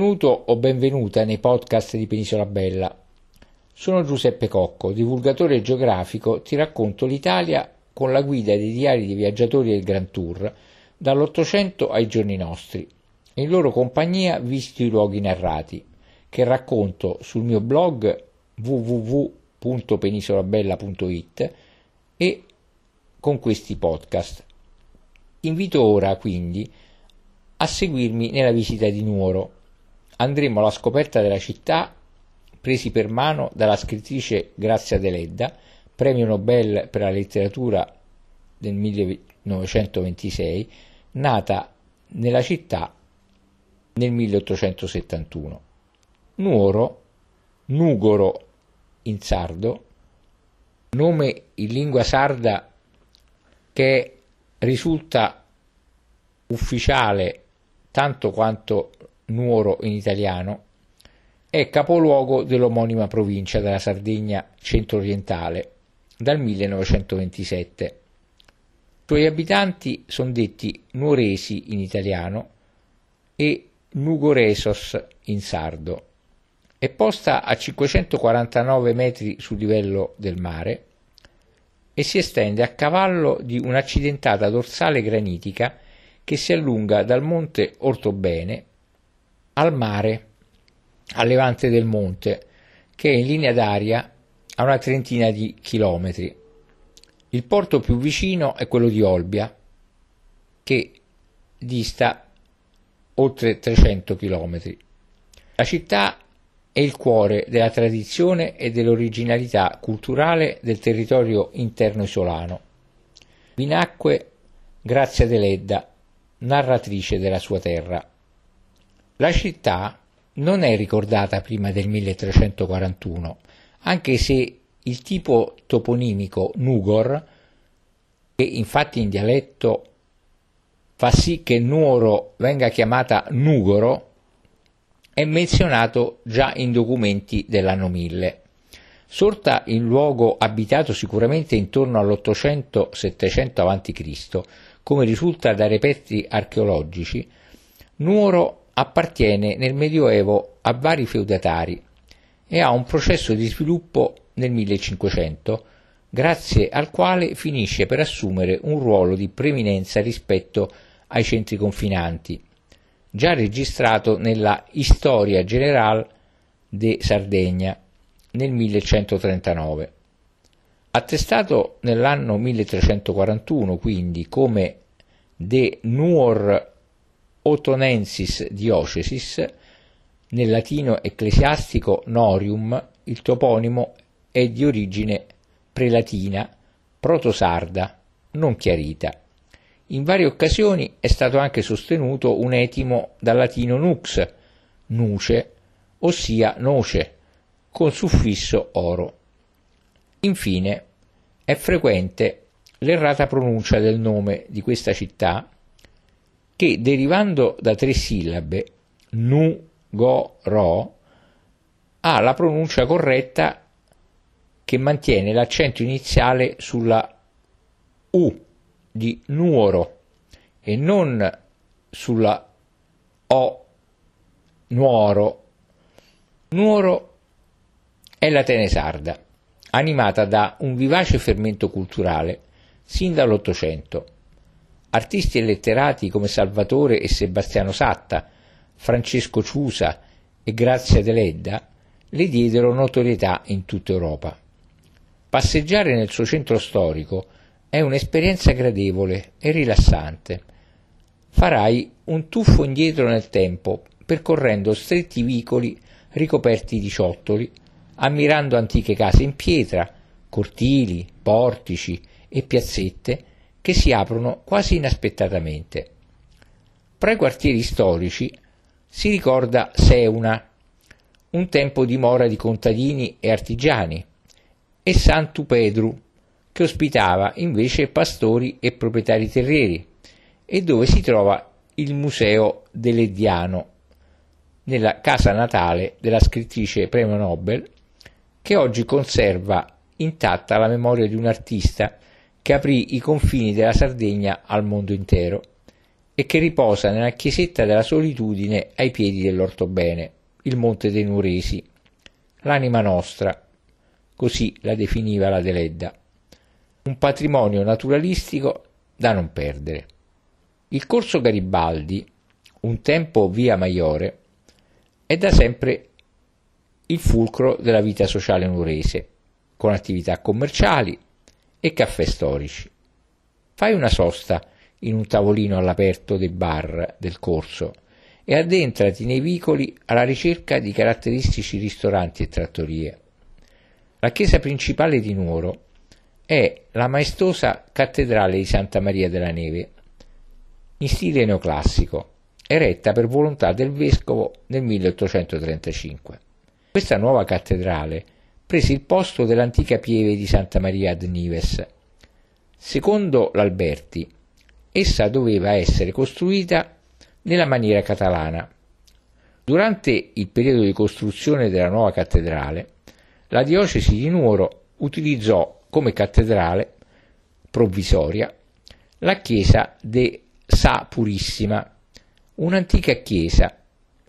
Benvenuto o benvenuta nei podcast di Penisola Bella. Sono Giuseppe Cocco, divulgatore geografico, ti racconto l'Italia con la guida dei diari dei viaggiatori del Grand Tour, dall'Ottocento ai giorni nostri. In loro compagnia visito i luoghi narrati, che racconto sul mio blog www.penisolabella.it e con questi podcast. Invito ora quindi a seguirmi nella visita di Nuoro andremo alla scoperta della città presi per mano dalla scrittrice Grazia Deledda, premio Nobel per la letteratura del 1926, nata nella città nel 1871. Nuoro, Nugoro in sardo, nome in lingua sarda che risulta ufficiale tanto quanto Nuoro in italiano, è capoluogo dell'omonima provincia della Sardegna centro-orientale dal 1927. I suoi abitanti sono detti nuoresi in italiano e nugoresos in sardo. È posta a 549 metri sul livello del mare e si estende a cavallo di un'accidentata dorsale granitica che si allunga dal monte Ortobene al mare, a levante del monte, che è in linea d'aria a una trentina di chilometri. Il porto più vicino è quello di Olbia, che dista oltre 300 chilometri. La città è il cuore della tradizione e dell'originalità culturale del territorio interno isolano. Vi nacque Grazia Deledda, narratrice della sua terra. La città non è ricordata prima del 1341, anche se il tipo toponimico Nugor, che infatti in dialetto fa sì che Nuoro venga chiamata Nugoro, è menzionato già in documenti dell'anno 1000. Sorta in luogo abitato sicuramente intorno all'800-700 a.C., come risulta da reperti archeologici, Nuoro appartiene nel Medioevo a vari feudatari e ha un processo di sviluppo nel 1500, grazie al quale finisce per assumere un ruolo di preminenza rispetto ai centri confinanti, già registrato nella Historia Generale de Sardegna nel 1139. Attestato nell'anno 1341 quindi come De Nuor Otonensis Diocesis, nel latino ecclesiastico Norium il toponimo è di origine prelatina, protosarda, non chiarita. In varie occasioni è stato anche sostenuto un etimo dal latino nux, nuce, ossia noce, con suffisso oro. Infine, è frequente l'errata pronuncia del nome di questa città che derivando da tre sillabe, nu, go, ro, ha la pronuncia corretta che mantiene l'accento iniziale sulla U di nuoro e non sulla O nuoro. Nuoro è la Tenesarda, animata da un vivace fermento culturale sin dall'Ottocento Artisti e letterati come Salvatore e Sebastiano Satta, Francesco Ciusa e Grazia Deledda le diedero notorietà in tutta Europa. Passeggiare nel suo centro storico è un'esperienza gradevole e rilassante. Farai un tuffo indietro nel tempo, percorrendo stretti vicoli ricoperti di ciottoli, ammirando antiche case in pietra, cortili, portici e piazzette che si aprono quasi inaspettatamente. Tra i quartieri storici si ricorda Seuna, un tempo dimora di contadini e artigiani, e Santu Pedru, che ospitava invece pastori e proprietari terrieri, e dove si trova il Museo dell'Ediano, nella casa natale della scrittrice premio Nobel, che oggi conserva intatta la memoria di un artista che aprì i confini della Sardegna al mondo intero e che riposa nella chiesetta della solitudine ai piedi dell'Ortobene, il Monte dei Nuresi, l'anima nostra, così la definiva la Deledda, un patrimonio naturalistico da non perdere. Il corso Garibaldi, un tempo via Maiore, è da sempre il fulcro della vita sociale nurese, con attività commerciali e caffè storici. Fai una sosta in un tavolino all'aperto dei bar del corso e addentrati nei vicoli alla ricerca di caratteristici ristoranti e trattorie. La chiesa principale di Nuoro è la maestosa cattedrale di Santa Maria della Neve, in stile neoclassico, eretta per volontà del vescovo nel 1835. Questa nuova cattedrale prese il posto dell'antica pieve di Santa Maria ad Nives. Secondo l'Alberti, essa doveva essere costruita nella maniera catalana. Durante il periodo di costruzione della nuova cattedrale, la diocesi di Nuoro utilizzò come cattedrale provvisoria la chiesa de Sa Purissima, un'antica chiesa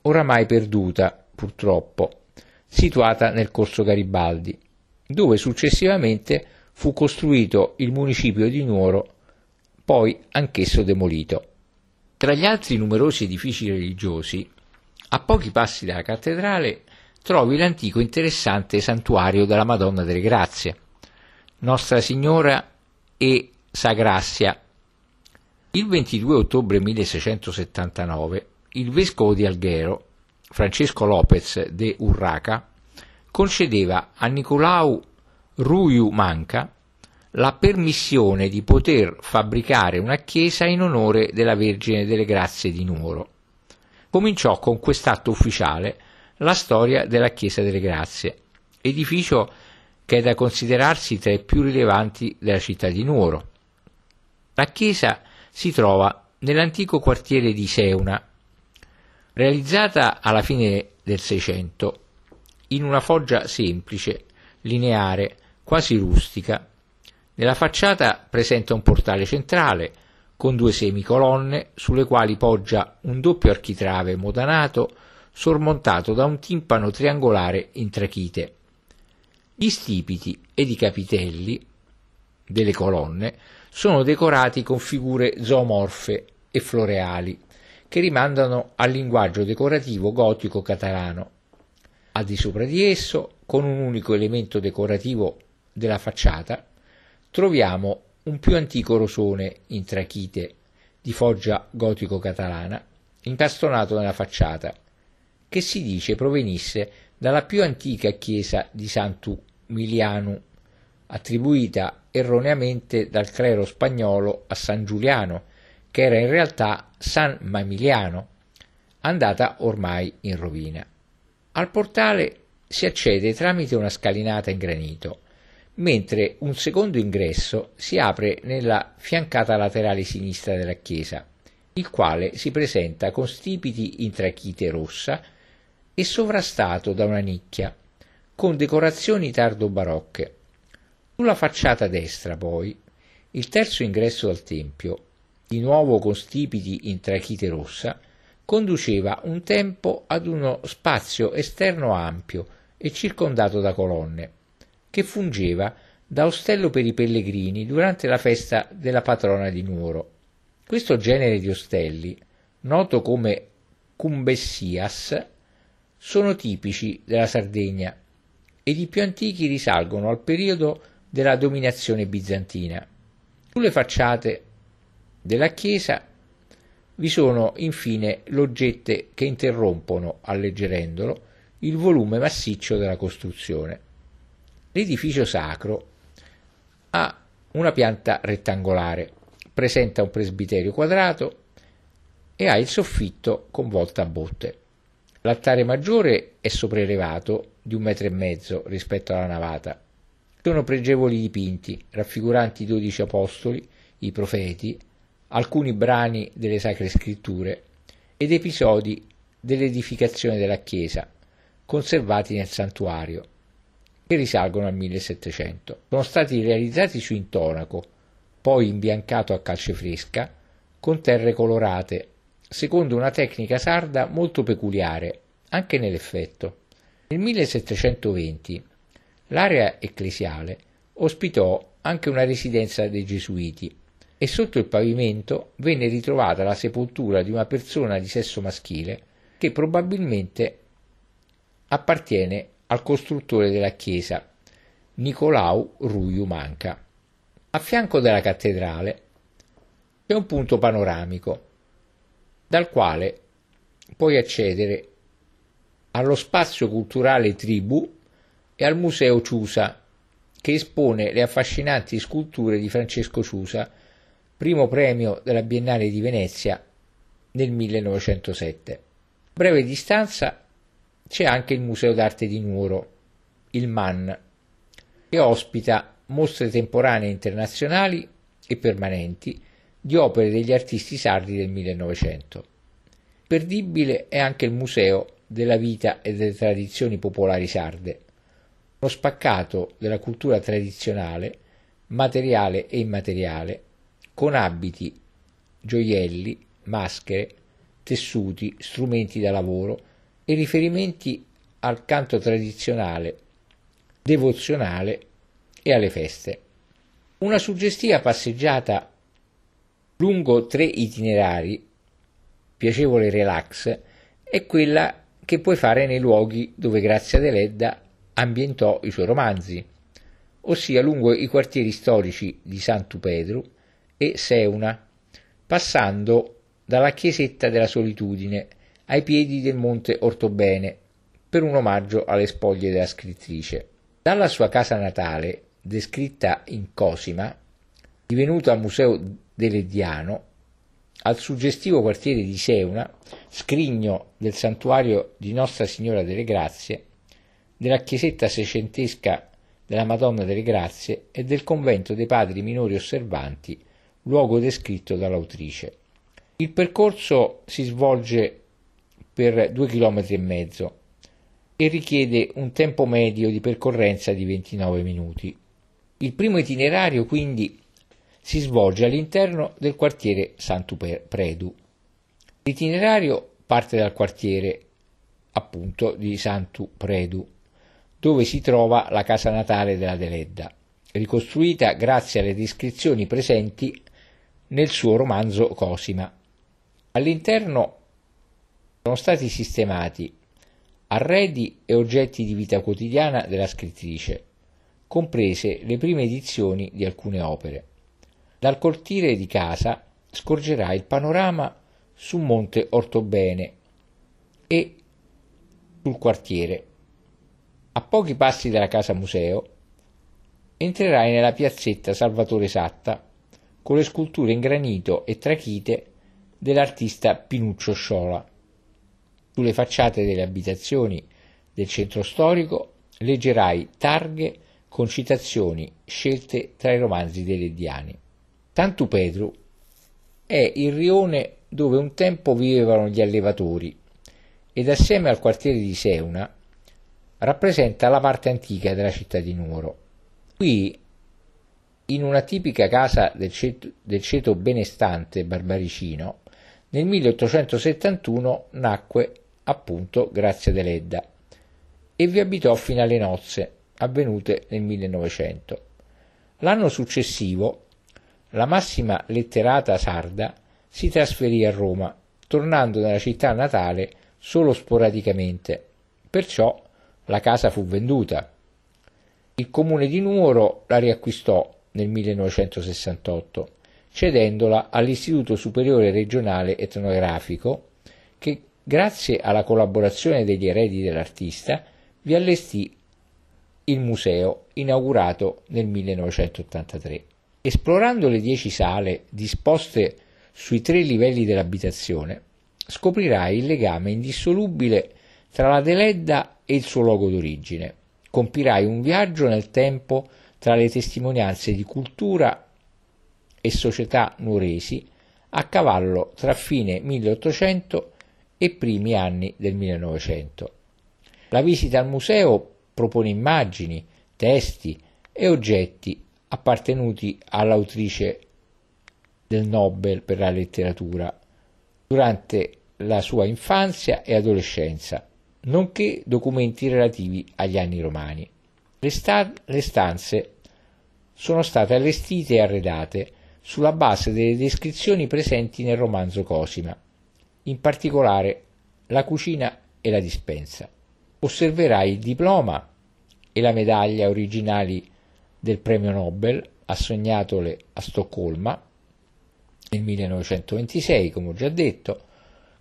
oramai perduta purtroppo, situata nel corso Garibaldi, dove successivamente fu costruito il municipio di Nuoro, poi anch'esso demolito. Tra gli altri numerosi edifici religiosi, a pochi passi dalla cattedrale trovi l'antico interessante santuario della Madonna delle Grazie, Nostra Signora e Sagrazia il 22 ottobre 1679 il vescovo di Alghero, Francesco Lopez de Urraca, concedeva a Nicolau Ruiu Manca la permissione di poter fabbricare una chiesa in onore della Vergine delle Grazie di Nuoro. Cominciò con quest'atto ufficiale la storia della Chiesa delle Grazie, edificio che è da considerarsi tra i più rilevanti della città di Nuoro. La chiesa si trova nell'antico quartiere di Seuna, realizzata alla fine del Seicento in una foggia semplice, lineare, quasi rustica. Nella facciata presenta un portale centrale con due semicolonne sulle quali poggia un doppio architrave modanato sormontato da un timpano triangolare in trachite. Gli stipiti ed i capitelli delle colonne sono decorati con figure zoomorfe e floreali che rimandano al linguaggio decorativo gotico catalano. Al di sopra di esso, con un unico elemento decorativo della facciata, troviamo un più antico rosone in trachite di foggia gotico catalana incastonato nella facciata, che si dice provenisse dalla più antica chiesa di Santu Milianu attribuita erroneamente dal clero spagnolo a San Giuliano, che era in realtà San Mamiliano, andata ormai in rovina. Al portale si accede tramite una scalinata in granito, mentre un secondo ingresso si apre nella fiancata laterale sinistra della chiesa, il quale si presenta con stipiti in trachite rossa e sovrastato da una nicchia, con decorazioni tardo-barocche, sulla facciata destra, poi, il terzo ingresso al tempio, di nuovo con stipiti in trachite rossa, conduceva un tempo ad uno spazio esterno ampio e circondato da colonne, che fungeva da ostello per i pellegrini durante la festa della patrona di Nuoro. Questo genere di ostelli, noto come cumbessias, sono tipici della Sardegna ed i più antichi risalgono al periodo della dominazione bizantina. Sulle facciate della chiesa vi sono infine loggette che interrompono, alleggerendolo, il volume massiccio della costruzione. L'edificio sacro ha una pianta rettangolare, presenta un presbiterio quadrato e ha il soffitto con volta a botte. L'altare maggiore è sopraelevato di un metro e mezzo rispetto alla navata sono pregevoli dipinti raffiguranti i dodici apostoli, i profeti, alcuni brani delle sacre scritture ed episodi dell'edificazione della chiesa, conservati nel santuario, che risalgono al 1700. Sono stati realizzati su intonaco, poi imbiancato a calce fresca, con terre colorate, secondo una tecnica sarda molto peculiare, anche nell'effetto. Nel 1720 l'area ecclesiale ospitò anche una residenza dei Gesuiti e sotto il pavimento venne ritrovata la sepoltura di una persona di sesso maschile che probabilmente appartiene al costruttore della chiesa, Nicolau Ruiu Manca. A fianco della cattedrale c'è un punto panoramico dal quale puoi accedere allo spazio culturale Tribù e al Museo Ciusa, che espone le affascinanti sculture di Francesco Ciusa, primo premio della Biennale di Venezia nel 1907. A breve distanza c'è anche il Museo d'arte di Nuoro, il MAN, che ospita mostre temporanee internazionali e permanenti di opere degli artisti sardi del 1900. Perdibile è anche il Museo della vita e delle tradizioni popolari sarde, uno spaccato della cultura tradizionale, materiale e immateriale, con abiti, gioielli, maschere, tessuti, strumenti da lavoro e riferimenti al canto tradizionale, devozionale e alle feste. Una suggestiva passeggiata lungo tre itinerari, piacevole relax, è quella che puoi fare nei luoghi dove Grazia Deledda ambientò i suoi romanzi, ossia lungo i quartieri storici di Santu Pedro e Seuna, passando dalla chiesetta della solitudine ai piedi del monte Ortobene per un omaggio alle spoglie della scrittrice. Dalla sua casa natale, descritta in Cosima, divenuta museo dell'Ediano, al suggestivo quartiere di Seuna, scrigno del santuario di Nostra Signora delle Grazie, della chiesetta seicentesca della Madonna delle Grazie e del convento dei padri minori osservanti, luogo descritto dall'autrice. Il percorso si svolge per due chilometri e mezzo e richiede un tempo medio di percorrenza di 29 minuti. Il primo itinerario quindi si svolge all'interno del quartiere Santu Predu. L'itinerario parte dal quartiere appunto di Santu Predu, dove si trova la casa natale della Deledda, ricostruita grazie alle descrizioni presenti nel suo romanzo Cosima. All'interno sono stati sistemati arredi e oggetti di vita quotidiana della scrittrice, comprese le prime edizioni di alcune opere. Dal cortile di casa scorgerà il panorama su Monte Ortobene e sul quartiere. A pochi passi dalla casa museo entrerai nella piazzetta Salvatore Satta con le sculture in granito e trachite dell'artista Pinuccio Sciola. Sulle facciate delle abitazioni del centro storico leggerai targhe con citazioni scelte tra i romanzi dei Leddiani. Tantu Pedro è il rione dove un tempo vivevano gli allevatori ed assieme al quartiere di Seuna rappresenta la parte antica della città di Nuoro. Qui, in una tipica casa del ceto, del ceto benestante barbaricino, nel 1871 nacque appunto Grazia Deledda e vi abitò fino alle nozze avvenute nel 1900. L'anno successivo la massima letterata sarda si trasferì a Roma, tornando nella città natale solo sporadicamente. Perciò la casa fu venduta. Il comune di Nuoro la riacquistò nel 1968, cedendola all'Istituto Superiore Regionale Etnografico che, grazie alla collaborazione degli eredi dell'artista, vi allestì il museo inaugurato nel 1983. Esplorando le dieci sale disposte sui tre livelli dell'abitazione, scoprirai il legame indissolubile tra la Deledda e il suo luogo d'origine. Compirai un viaggio nel tempo tra le testimonianze di cultura e società nuoresi a cavallo tra fine 1800 e primi anni del 1900. La visita al museo propone immagini, testi e oggetti appartenuti all'autrice del Nobel per la letteratura durante la sua infanzia e adolescenza, nonché documenti relativi agli anni romani. Le, sta- le stanze sono state allestite e arredate sulla base delle descrizioni presenti nel romanzo Cosima, in particolare la cucina e la dispensa. Osserverai il diploma e la medaglia originali del premio Nobel assegnatole a Stoccolma nel 1926, come ho già detto,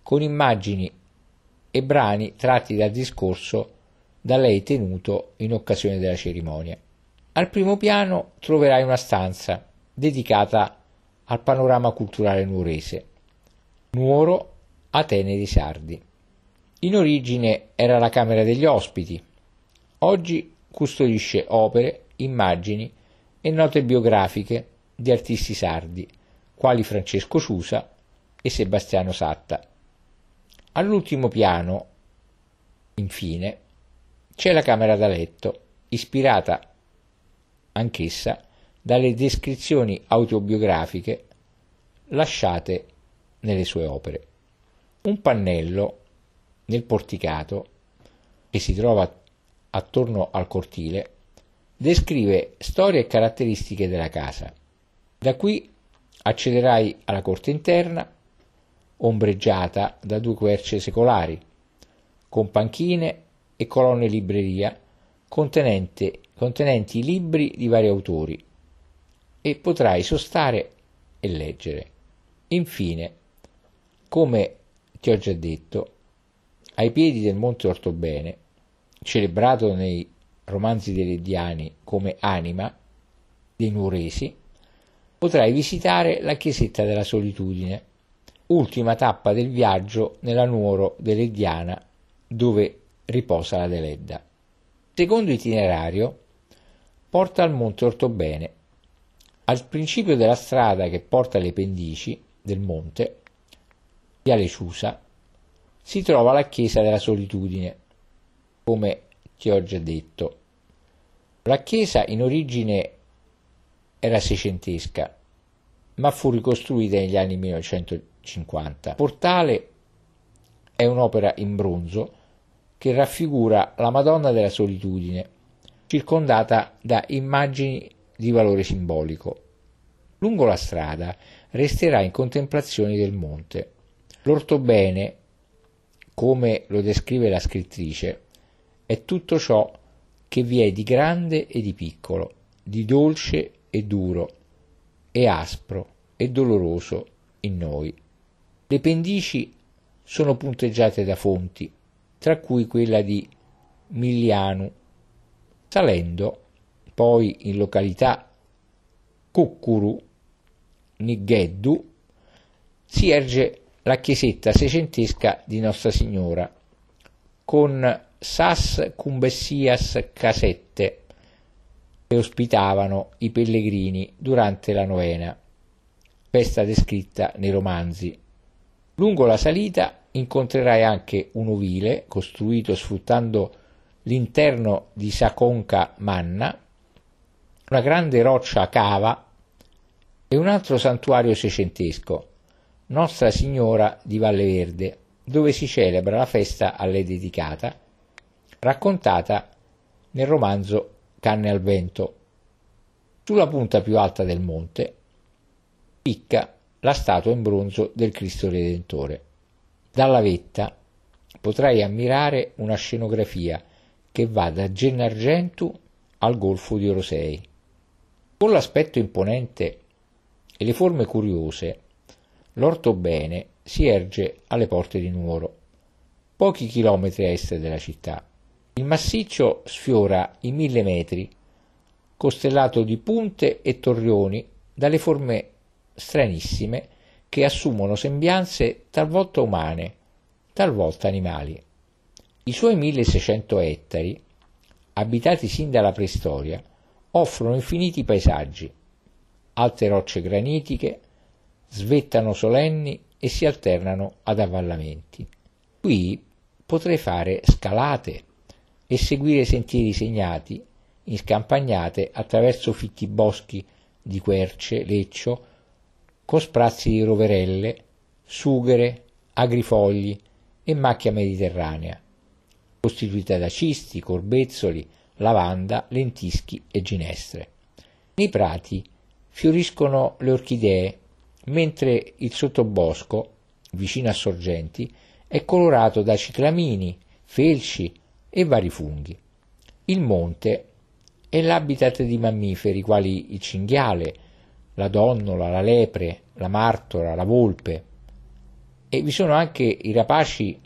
con immagini e brani tratti dal discorso da lei tenuto in occasione della cerimonia. Al primo piano troverai una stanza dedicata al panorama culturale nuorese. Nuoro, Atene dei Sardi. In origine era la Camera degli ospiti, oggi custodisce opere, immagini e note biografiche di artisti sardi, quali Francesco Ciusa e Sebastiano Satta. All'ultimo piano, infine, c'è la camera da letto, ispirata anch'essa dalle descrizioni autobiografiche lasciate nelle sue opere. Un pannello nel porticato che si trova attorno al cortile descrive storie e caratteristiche della casa. Da qui accederai alla corte interna, ombreggiata da due querce secolari, con panchine e colonne libreria contenenti libri di vari autori, e potrai sostare e leggere. Infine, come ti ho già detto, ai piedi del Monte Ortobene, celebrato nei romanzi dei Reddiani come anima dei Nuoresi, potrai visitare la chiesetta della solitudine, ultima tappa del viaggio nella Nuoro dell'Ediana dove riposa la Deledda. Secondo itinerario porta al Monte Ortobene. Al principio della strada che porta alle pendici del monte, Viale Ciusa, si trova la chiesa della solitudine, come ti ho già detto. La chiesa in origine era seicentesca, ma fu ricostruita negli anni 1950. Il portale è un'opera in bronzo che raffigura la Madonna della Solitudine, circondata da immagini di valore simbolico. Lungo la strada resterà in contemplazione del monte. L'ortobene come lo descrive la scrittrice, è tutto ciò che vi è di grande e di piccolo, di dolce e duro, e aspro e doloroso in noi. Le pendici sono punteggiate da fonti, tra cui quella di Milianu. Salendo, poi in località Cuccuru, Nigheddu, si erge la chiesetta seicentesca di Nostra Signora, con sas cumbessias casette che ospitavano i pellegrini durante la novena, festa descritta nei romanzi. Lungo la salita incontrerai anche un ovile costruito sfruttando l'interno di Saconca Manna, una grande roccia cava e un altro santuario seicentesco, nostra Signora di Valle Verde, dove si celebra la festa a lei dedicata, raccontata nel romanzo Canne al vento. Sulla punta più alta del monte picca la statua in bronzo del Cristo Redentore. Dalla vetta potrai ammirare una scenografia che va da Gennargentu al golfo di Orosei. Con l'aspetto imponente e le forme curiose L'ortobene si erge alle porte di Nuoro, pochi chilometri a est della città. Il massiccio sfiora i mille metri, costellato di punte e torrioni dalle forme stranissime che assumono sembianze talvolta umane, talvolta animali. I suoi 1600 ettari, abitati sin dalla preistoria, offrono infiniti paesaggi, alte rocce granitiche, svettano solenni e si alternano ad avvallamenti. Qui potrei fare scalate e seguire sentieri segnati in scampagnate attraverso fitti boschi di querce, leccio, con sprazzi di roverelle, sughere, agrifogli e macchia mediterranea, costituita da cisti, corbezzoli, lavanda, lentischi e ginestre. Nei prati fioriscono le orchidee, mentre il sottobosco, vicino a sorgenti, è colorato da ciclamini, felci e vari funghi. Il monte è l'habitat di mammiferi quali il cinghiale, la donnola, la lepre, la martora, la volpe e vi sono anche i rapaci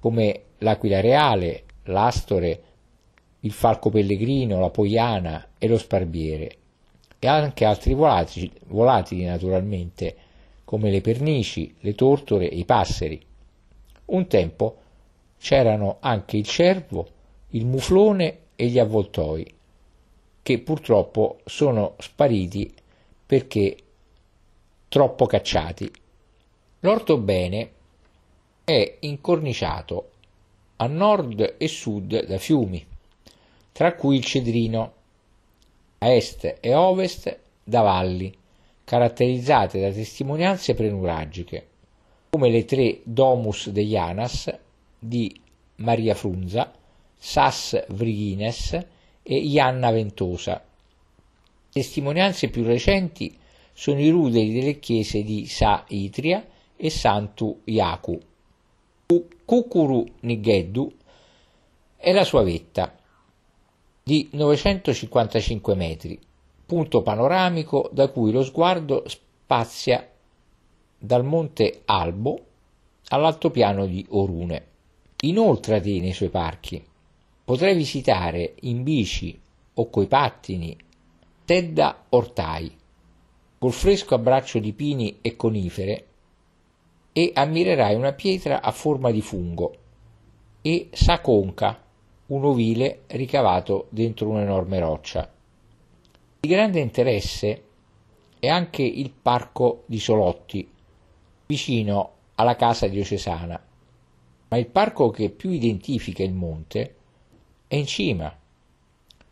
come l'aquila reale, l'astore, il falco pellegrino, la poiana e lo sparbiere e anche altri volatili, volatili naturalmente come le pernici, le tortore e i passeri. Un tempo c'erano anche il cervo, il muflone e gli avvoltoi, che purtroppo sono spariti perché troppo cacciati. L'ortobene è incorniciato a nord e sud da fiumi, tra cui il Cedrino, a est e ovest da valli, caratterizzate da testimonianze prenuragiche, come le tre Domus de Janas di Maria Frunza, Sas Vrigines e Ianna Ventosa. Testimonianze più recenti sono i ruderi delle chiese di Sa Itria e Santu Iacu. Kukuru Nigeddu è la sua vetta di 955 metri, punto panoramico da cui lo sguardo spazia dal monte Albo all'altopiano di Orune. Inoltrati nei suoi parchi. Potrai visitare in bici o coi pattini Tedda Ortai, col fresco abbraccio di pini e conifere, e ammirerai una pietra a forma di fungo, e Saconca, un ovile ricavato dentro un'enorme roccia. Di grande interesse è anche il parco di Solotti, vicino alla casa diocesana, ma il parco che più identifica il monte è in cima.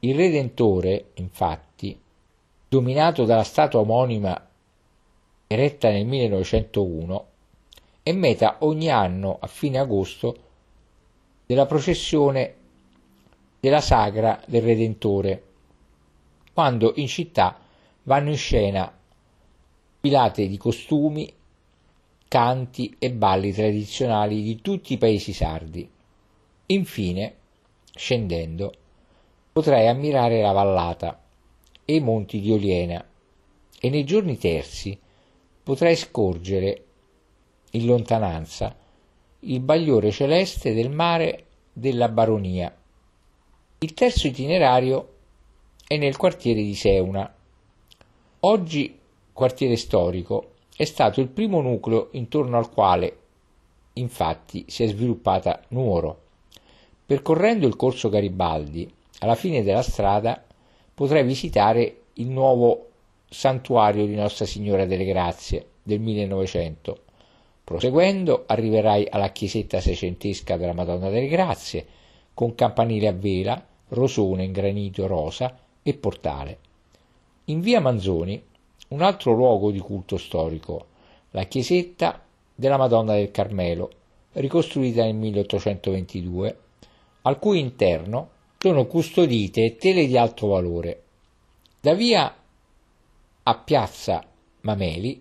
Il Redentore, infatti, dominato dalla statua omonima eretta nel 1901, è meta ogni anno a fine agosto della processione della sagra del Redentore, quando in città vanno in scena filate di costumi, canti e balli tradizionali di tutti i paesi sardi. Infine, scendendo, potrai ammirare la vallata e i monti di Oliena e nei giorni terzi potrai scorgere in lontananza il bagliore celeste del mare della baronia. Il terzo itinerario è nel quartiere di Seuna. Oggi quartiere storico è stato il primo nucleo intorno al quale infatti si è sviluppata Nuoro. Percorrendo il corso Garibaldi, alla fine della strada potrai visitare il nuovo santuario di Nostra Signora delle Grazie del 1900. Proseguendo arriverai alla chiesetta seicentesca della Madonna delle Grazie, con campanile a vela, rosone in granito rosa e portale. In via Manzoni un altro luogo di culto storico, la chiesetta della Madonna del Carmelo, ricostruita nel 1822, al cui interno sono custodite tele di alto valore. Da via a piazza Mameli,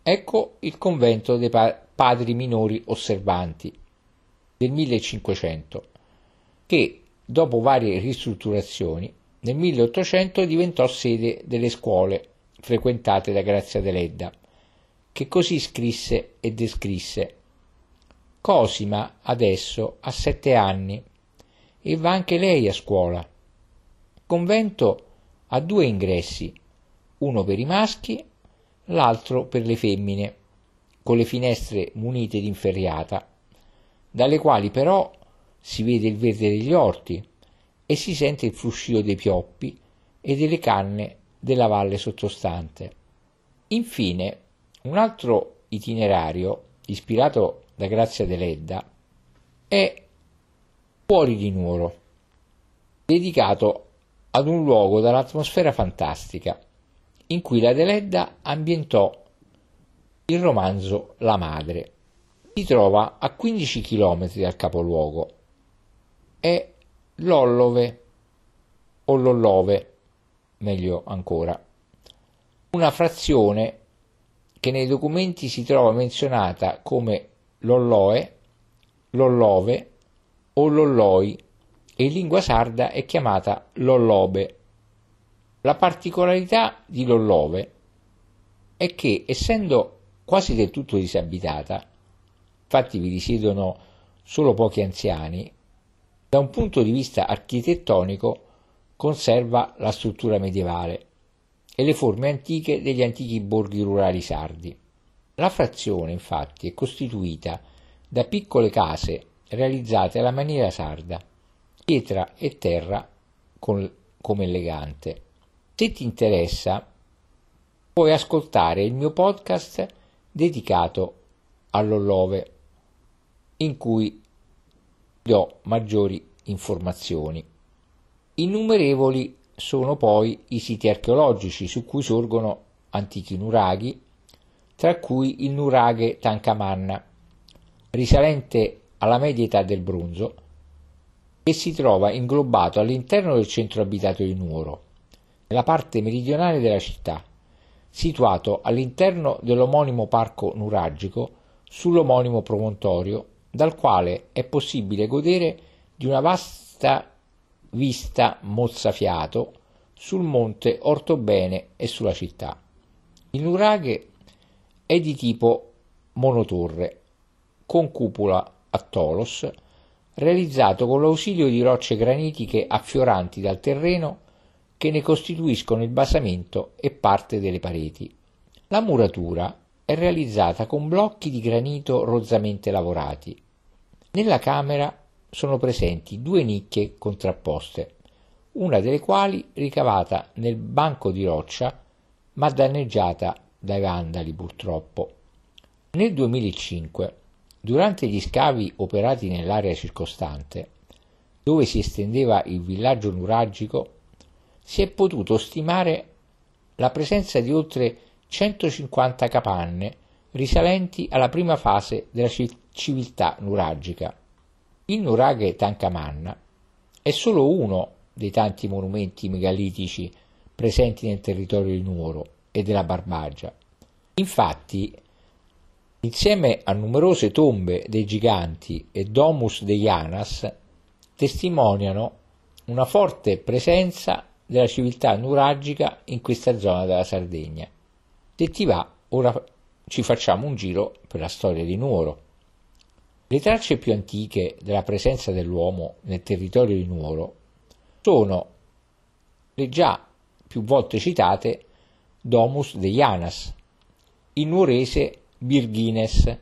ecco il convento dei padri minori osservanti del 1500, che dopo varie ristrutturazioni nel 1800 diventò sede delle scuole frequentate da Grazia Deledda, che così scrisse e descrisse. Cosima adesso ha sette anni e va anche lei a scuola. Il convento ha due ingressi, uno per i maschi, l'altro per le femmine, con le finestre munite di inferriata, dalle quali però si vede il verde degli orti e si sente il fruscio dei pioppi e delle canne della valle sottostante. Infine, un altro itinerario ispirato da Grazia Deledda è Fuori di Nuoro, dedicato ad un luogo dall'atmosfera fantastica, in cui la Deledda ambientò il romanzo La madre. Si trova a 15 km dal capoluogo. È Lollove o Lollove, meglio ancora, una frazione che nei documenti si trova menzionata come Lolloe, Lollove o Lolloi e in lingua sarda è chiamata Lollobe. La particolarità di Lollove è che, essendo quasi del tutto disabitata, infatti vi risiedono solo pochi anziani, da un punto di vista architettonico conserva la struttura medievale e le forme antiche degli antichi borghi rurali sardi. La frazione, infatti, è costituita da piccole case realizzate alla maniera sarda, pietra e terra con, come elegante. Se ti interessa, puoi ascoltare il mio podcast dedicato all'Ollove, in cui do maggiori informazioni. Innumerevoli sono poi i siti archeologici su cui sorgono antichi nuraghi, tra cui il nuraghe Tancamanna, risalente alla media età del bronzo, che si trova inglobato all'interno del centro abitato di Nuoro, nella parte meridionale della città, situato all'interno dell'omonimo parco nuragico sull'omonimo promontorio, dal quale è possibile godere di una vasta vista mozzafiato sul monte Ortobene e sulla città. Il nuraghe è di tipo monotorre, con cupola a tolos, realizzato con l'ausilio di rocce granitiche affioranti dal terreno che ne costituiscono il basamento e parte delle pareti. La muratura è realizzata con blocchi di granito rozzamente lavorati. Nella camera sono presenti due nicchie contrapposte, una delle quali ricavata nel banco di roccia ma danneggiata dai vandali purtroppo. Nel 2005, durante gli scavi operati nell'area circostante, dove si estendeva il villaggio nuragico, si è potuto stimare la presenza di oltre 150 capanne risalenti alla prima fase della civiltà nuragica. Il nuraghe Tancamanna è solo uno dei tanti monumenti megalitici presenti nel territorio di Nuoro e della Barbagia. Infatti, insieme a numerose tombe dei giganti e domus degli Anas, testimoniano una forte presenza della civiltà nuragica in questa zona della Sardegna. Se ti va, ora ci facciamo un giro per la storia di Nuoro. Le tracce più antiche della presenza dell'uomo nel territorio di Nuoro sono le già più volte citate Domus de Janas, in nuorese Birgines,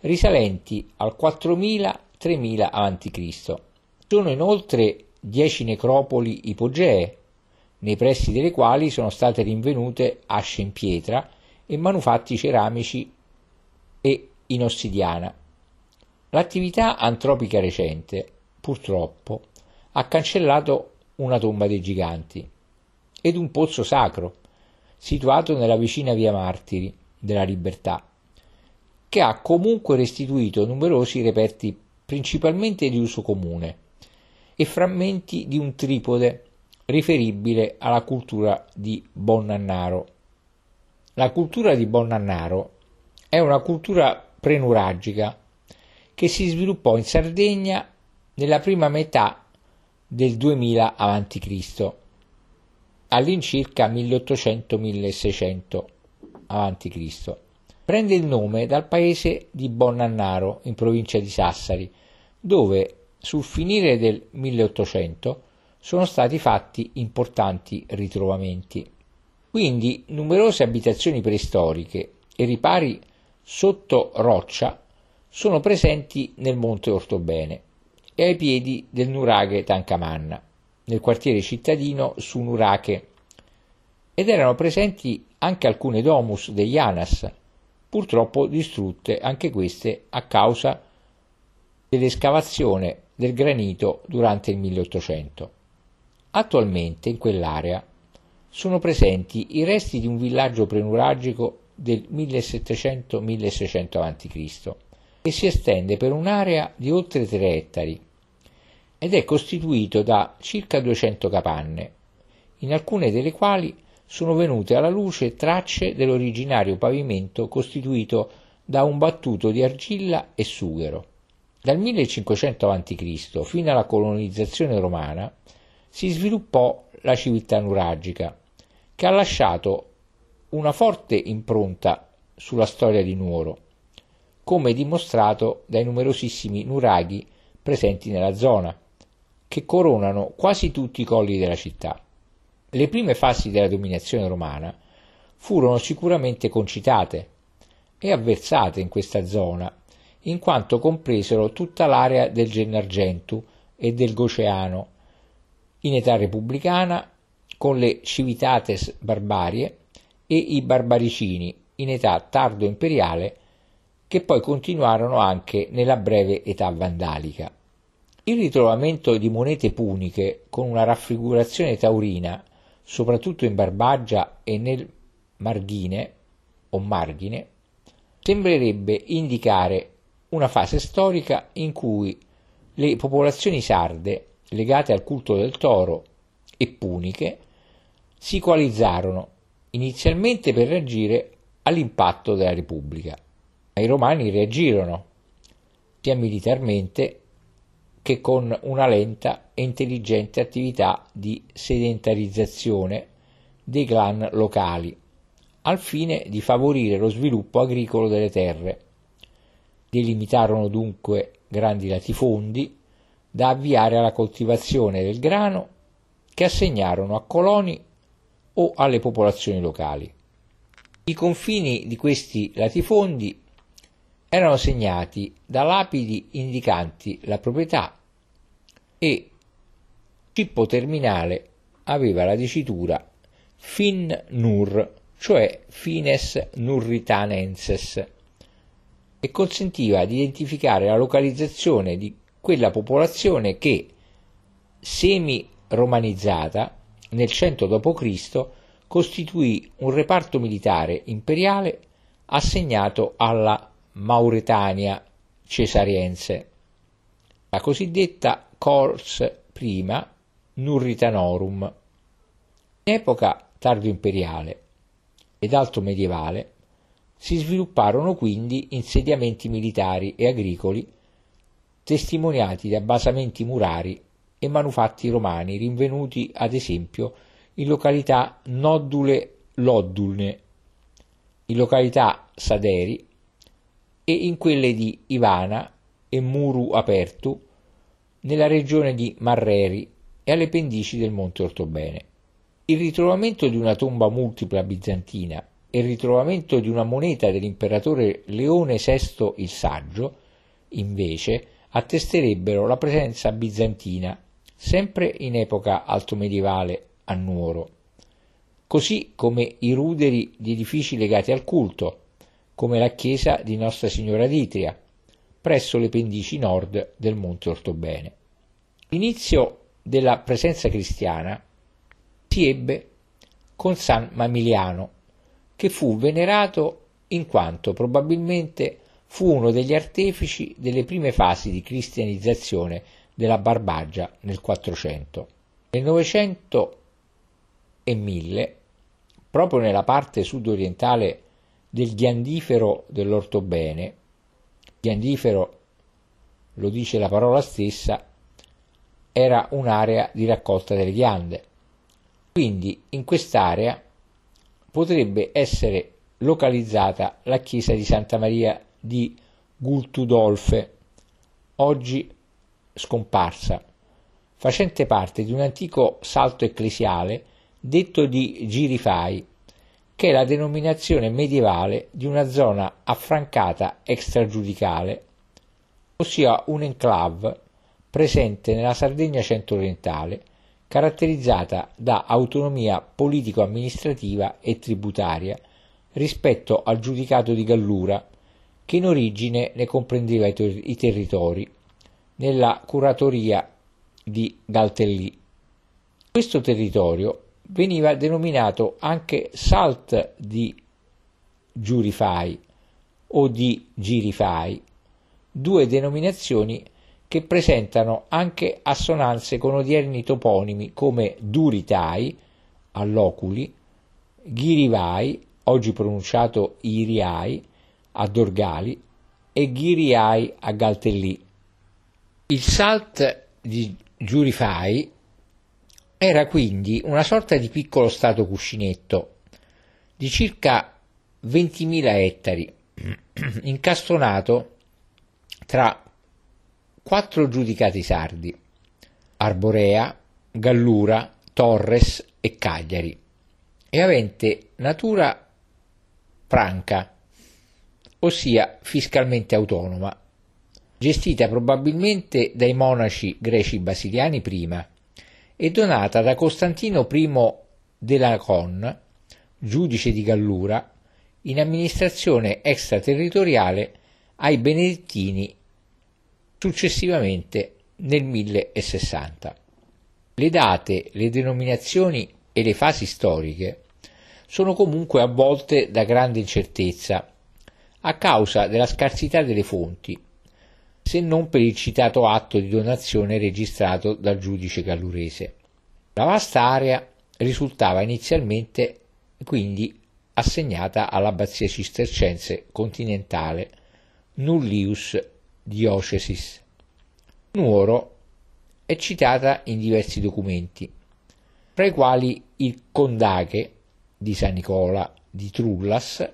risalenti al 4000-3000 a.C. Sono inoltre dieci necropoli ipogee, nei pressi delle quali sono state rinvenute asce in pietra e manufatti ceramici e in ossidiana. L'attività antropica recente, purtroppo, ha cancellato una tomba dei giganti ed un pozzo sacro, situato nella vicina via Martiri della Libertà, che ha comunque restituito numerosi reperti principalmente di uso comune, e frammenti di un tripode riferibile alla cultura di Bonnannaro. La cultura di Bonnannaro è una cultura prenuragica che si sviluppò in Sardegna nella prima metà del 2000 a.C., all'incirca 1800-1600 a.C. Prende il nome dal paese di Bonnannaro, in provincia di Sassari, dove sul finire del 1800 sono stati fatti importanti ritrovamenti. Quindi numerose abitazioni preistoriche e ripari sotto roccia sono presenti nel monte Ortobene e ai piedi del nuraghe Tancamanna, nel quartiere cittadino su Nurache, ed erano presenti anche alcune domus degli Anas, purtroppo distrutte anche queste a causa dell'escavazione del granito durante il 1800. Attualmente in quell'area sono presenti i resti di un villaggio prenuragico del 1700-1600 a.C. che si estende per un'area di oltre 3 ettari ed è costituito da circa 200 capanne, in alcune delle quali sono venute alla luce tracce dell'originario pavimento costituito da un battuto di argilla e sughero. Dal 1500 a.C. fino alla colonizzazione romana si sviluppò la civiltà nuragica, che ha lasciato una forte impronta sulla storia di Nuoro, come dimostrato dai numerosissimi nuraghi presenti nella zona, che coronano quasi tutti i colli della città. Le prime fasi della dominazione romana furono sicuramente concitate e avversate in questa zona, in quanto compresero tutta l'area del Gennargentu e del Goceano, in età repubblicana con le Civitates barbarie e i barbaricini in età tardo imperiale che poi continuarono anche nella breve età vandalica. Il ritrovamento di monete puniche con una raffigurazione taurina soprattutto in Barbagia e nel Marghine o Margine, sembrerebbe indicare una fase storica in cui le popolazioni sarde legate al culto del toro e puniche si coalizzarono inizialmente per reagire all'impatto della Repubblica. Ma i romani reagirono sia militarmente che con una lenta e intelligente attività di sedentarizzazione dei clan locali, al fine di favorire lo sviluppo agricolo delle terre. Delimitarono dunque grandi latifondi da avviare alla coltivazione del grano che assegnarono a coloni o alle popolazioni locali. I confini di questi latifondi erano segnati da lapidi indicanti la proprietà e cippo terminale aveva la dicitura fin nur, cioè fines nurritanenses, e consentiva di identificare la localizzazione di quella popolazione che, semi-romanizzata, nel 100 d.C., costituì un reparto militare imperiale assegnato alla Mauretania cesariense, la cosiddetta Cors prima Nurritanorum. In epoca tardo-imperiale ed alto medievale si svilupparono quindi insediamenti militari e agricoli testimoniati da basamenti murari e manufatti romani rinvenuti ad esempio in località Nodule Loddulne, in località Saderi e in quelle di Ivana e Muru Apertu nella regione di Marreri e alle pendici del Monte Ortobene. Il ritrovamento di una tomba multipla bizantina e il ritrovamento di una moneta dell'imperatore Leone VI il Saggio, invece, attesterebbero la presenza bizantina, sempre in epoca altomedievale a Nuoro, così come i ruderi di edifici legati al culto, come la chiesa di Nostra Signora d'Itria, presso le pendici nord del Monte Ortobene. L'inizio della presenza cristiana si ebbe con San Mamiliano, che fu venerato in quanto probabilmente fu uno degli artefici delle prime fasi di cristianizzazione della Barbagia nel 400. Nel 900 e 1000, proprio nella parte sud-orientale del ghiandifero dell'ortobene, ghiandifero lo dice la parola stessa, era un'area di raccolta delle ghiande. Quindi in quest'area potrebbe essere localizzata la chiesa di Santa Maria di Gultudolfe, oggi scomparsa, facente parte di un antico salto ecclesiale detto di Girifai, che è la denominazione medievale di una zona affrancata extragiudicale, ossia un enclave presente nella Sardegna centro-orientale, caratterizzata da autonomia politico-amministrativa e tributaria rispetto al giudicato di Gallura, che in origine ne comprendeva i, ter- i territori, nella curatoria di Galtellì. Questo territorio veniva denominato anche salt di Giurifai o di Girifai, due denominazioni che presentano anche assonanze con odierni toponimi come Duritai, all'Oculi, Ghirivai, oggi pronunciato Iriai, a Dorgali, e Ghiriai a Galtellì. Il salt di Giurifai era quindi una sorta di piccolo stato cuscinetto di circa 20.000 ettari, incastonato tra quattro giudicati sardi, Arborea, Gallura, Torres e Cagliari, e avente natura franca, ossia fiscalmente autonoma, gestita probabilmente dai monaci greci basiliani prima e donata da Costantino I Delacon, giudice di Gallura, in amministrazione extraterritoriale ai Benedettini successivamente nel 1060. Le date, le denominazioni e le fasi storiche sono comunque avvolte da grande incertezza a causa della scarsità delle fonti, se non per il citato atto di donazione registrato dal giudice gallurese. La vasta area risultava inizialmente quindi assegnata all'abbazia cistercense continentale Nullius Diocesis. Nuoro è citata in diversi documenti, fra i quali il Condache di San Nicola di Trullas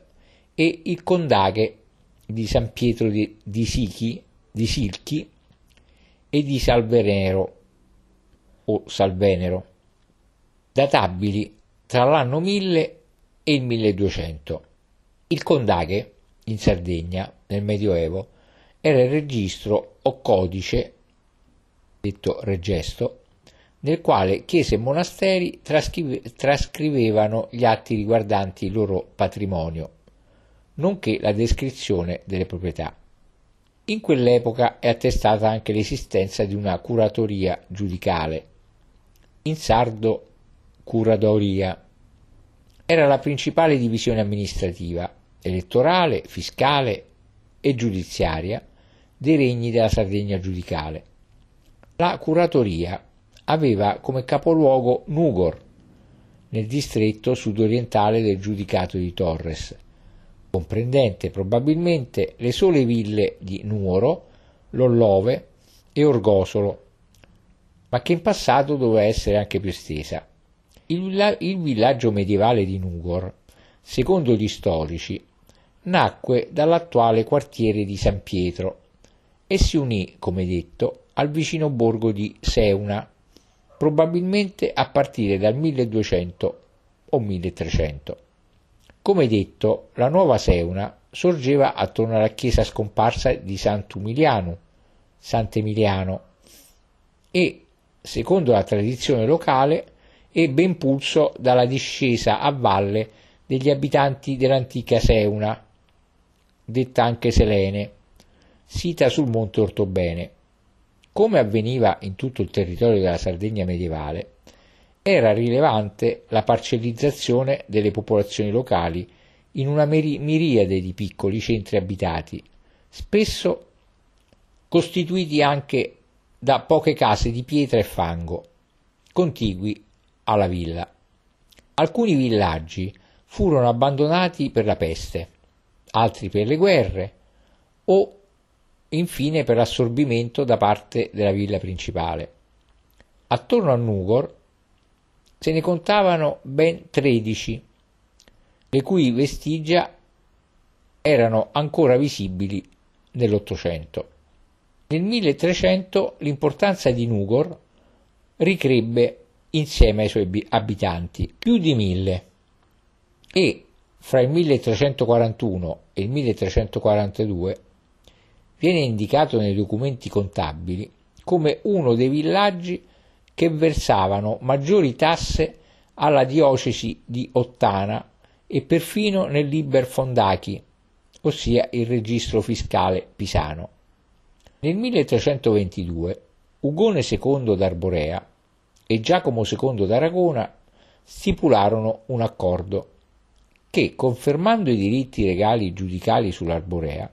e il Condache di San Pietro di, di, Sichi, di Silchi e di Salvenero o Salvenero, databili tra l'anno 1000 e il 1200. Il Condache, in Sardegna, nel Medioevo, era il registro o codice, detto regesto, nel quale chiese e monasteri trascrivevano gli atti riguardanti il loro patrimonio, nonché la descrizione delle proprietà. In quell'epoca è attestata anche l'esistenza di una curatoria giudicale, in sardo curadoria. Era la principale divisione amministrativa, elettorale, fiscale e giudiziaria dei regni della Sardegna giudicale. La curatoria aveva come capoluogo Nugor, nel distretto sudorientale del giudicato di Torres, comprendente probabilmente le sole ville di Nuoro, Lollove e Orgosolo, ma che in passato doveva essere anche più estesa. Il, il villaggio medievale di Nugor, secondo gli storici, nacque dall'attuale quartiere di San Pietro e si unì, come detto, al vicino borgo di Seuna, probabilmente a partire dal 1200 o 1300. Come detto, la nuova Seuna sorgeva attorno alla chiesa scomparsa di Sant'Umiliano, Sant'Emiliano, e, secondo la tradizione locale, ebbe impulso dalla discesa a valle degli abitanti dell'antica Seuna, detta anche Selene, sita sul monte Ortobene. Come avveniva in tutto il territorio della Sardegna medievale, era rilevante la parcellizzazione delle popolazioni locali in una miriade di piccoli centri abitati, spesso costituiti anche da poche case di pietra e fango, contigui alla villa. Alcuni villaggi furono abbandonati per la peste, altri per le guerre o infine per assorbimento da parte della villa principale. Attorno a Nugor se ne contavano ben 13, le cui vestigia erano ancora visibili nell'Ottocento. Nel 1300 l'importanza di Nugor ricrebbe insieme ai suoi abitanti più di mille e fra il 1341 e il 1342 viene indicato nei documenti contabili come uno dei villaggi che versavano maggiori tasse alla diocesi di Ottana e perfino nel Liber Fondachi, ossia il registro fiscale pisano. Nel 1322 Ugone II d'Arborea e Giacomo II d'Aragona stipularono un accordo che, confermando i diritti regali giudicali sull'arborea,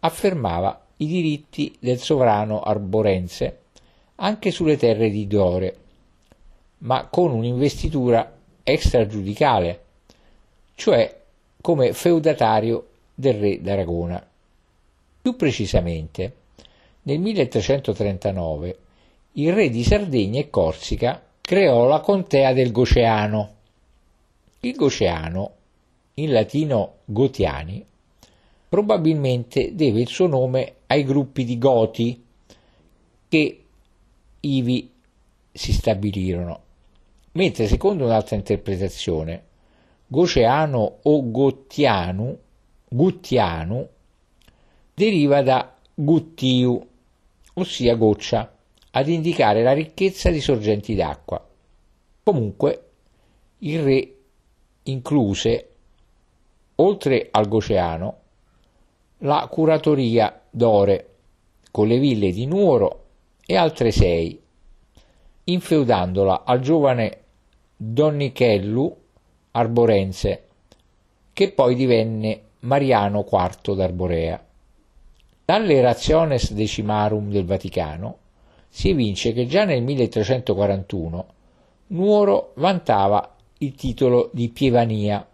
affermava i diritti del sovrano arborense anche sulle terre di Dore, ma con un'investitura extragiudicale, cioè come feudatario del re d'Aragona. Più precisamente, nel 1339 il re di Sardegna e Corsica creò la contea del Goceano. Il Goceano, in latino Gotiani, probabilmente deve il suo nome ai gruppi di Goti che ivi si stabilirono, mentre secondo un'altra interpretazione Goceano o Gottianu, Guttianu deriva da Guttiu, ossia goccia, ad indicare la ricchezza di sorgenti d'acqua. Comunque, il re incluse, oltre al Goceano, la curatoria d'Ore, con le ville di Nuoro e altre sei, infeudandola al giovane Donnichellu Arborense, che poi divenne Mariano IV d'Arborea. Dalle Rationes Decimarum del Vaticano si evince che già nel 1341 Nuoro vantava il titolo di Pievania,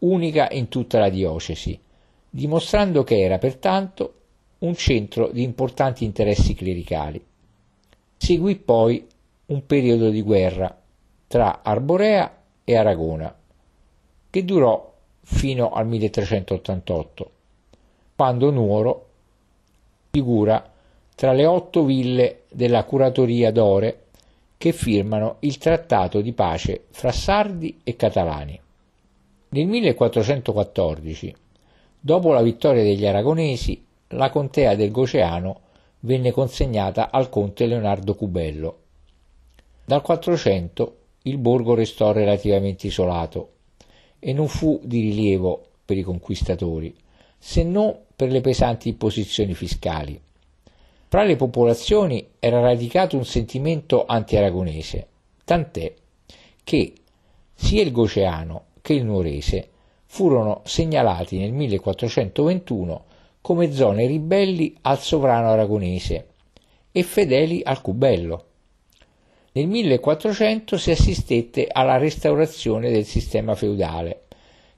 unica in tutta la diocesi, dimostrando che era pertanto un centro di importanti interessi clericali. Seguì poi un periodo di guerra tra Arborea e Aragona, che durò fino al 1388, quando Nuoro figura tra le otto ville della curatoria d'Ore che firmano il trattato di pace fra sardi e catalani. Nel 1414, dopo la vittoria degli aragonesi, la contea del Goceano venne consegnata al conte Leonardo Cubello. Dal 400 il borgo restò relativamente isolato e non fu di rilievo per i conquistatori, se non per le pesanti imposizioni fiscali. Fra le popolazioni era radicato un sentimento anti-aragonese, tant'è che sia il Goceano che il Nuorese furono segnalati nel 1421 come zone ribelli al sovrano aragonese e fedeli al Cubello. Nel 1400 si assistette alla restaurazione del sistema feudale,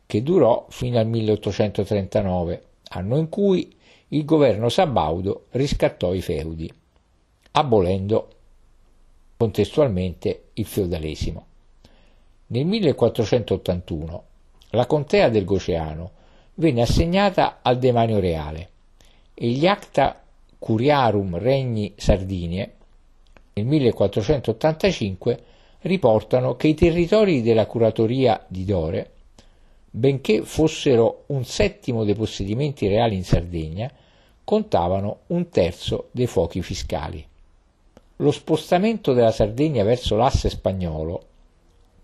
che durò fino al 1839, anno in cui il governo Sabaudo riscattò i feudi, abolendo contestualmente il feudalesimo. Nel 1481 la contea del Goceano venne assegnata al demanio reale e gli Acta Curiarum Regni Sardinie nel 1485 riportano che i territori della curatoria di Dore, benché fossero un settimo dei possedimenti reali in Sardegna, contavano un terzo dei fuochi fiscali. Lo spostamento della Sardegna verso l'asse spagnolo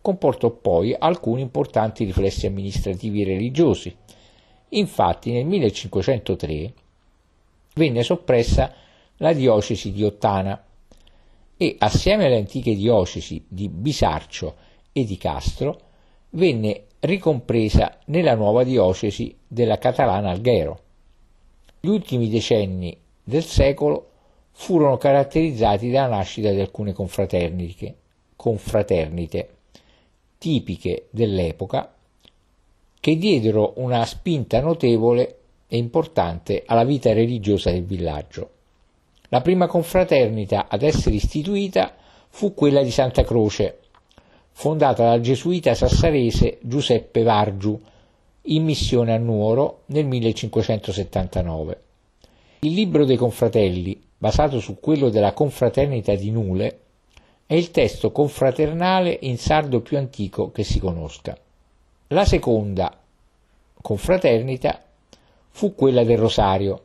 comportò poi alcuni importanti riflessi amministrativi e religiosi. Infatti nel 1503 venne soppressa la diocesi di Ottana e assieme alle antiche diocesi di Bisarcio e di Castro venne ricompresa nella nuova diocesi della Catalana Alghero. Gli ultimi decenni del secolo furono caratterizzati dalla nascita di alcune confraternite, confraternite tipiche dell'epoca che diedero una spinta notevole e importante alla vita religiosa del villaggio. La prima confraternita ad essere istituita fu quella di Santa Croce, fondata dal gesuita sassarese Giuseppe Vargiu in missione a Nuoro nel 1579. Il libro dei confratelli, basato su quello della confraternita di Nule, è il testo confraternale in sardo più antico che si conosca. La seconda confraternita fu quella del Rosario,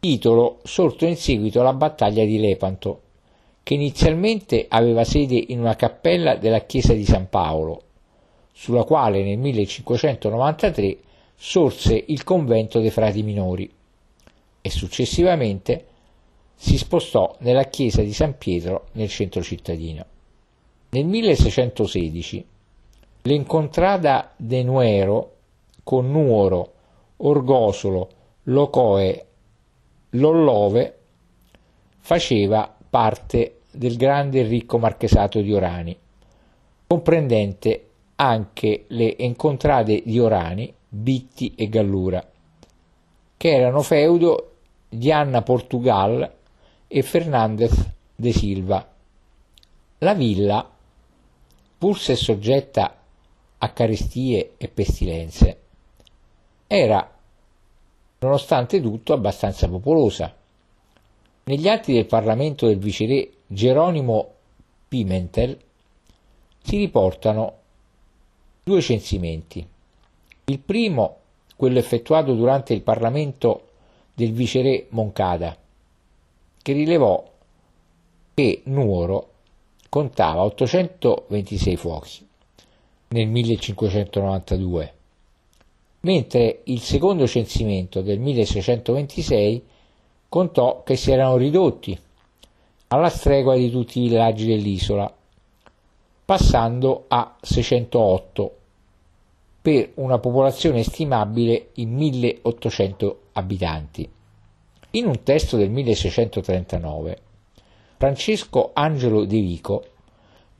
titolo sorto in seguito alla battaglia di Lepanto, che inizialmente aveva sede in una cappella della chiesa di San Paolo, sulla quale nel 1593 sorse il convento dei frati minori e successivamente si spostò nella chiesa di San Pietro nel centro cittadino. Nel 1616 l'Encontrada de Nuero con Nuoro, Orgosolo, Locoe, Lollove faceva parte del grande e ricco marchesato di Orani, comprendente anche le Encontrade di Orani, Bitti e Gallura, che erano feudo di Anna Portugal e Fernandez de Silva. La villa, pur se soggetta a carestie e pestilenze, era nonostante tutto abbastanza popolosa. Negli atti del Parlamento del viceré Geronimo Pimentel si riportano due censimenti. Il primo, quello effettuato durante il Parlamento del viceré Moncada, che rilevò che Nuoro contava 826 fuochi nel 1592, mentre il secondo censimento del 1626 contò che si erano ridotti alla stregua di tutti i villaggi dell'isola, passando a 608 per una popolazione stimabile in 1800 abitanti. In un testo del 1639 Francesco Angelo De Vico,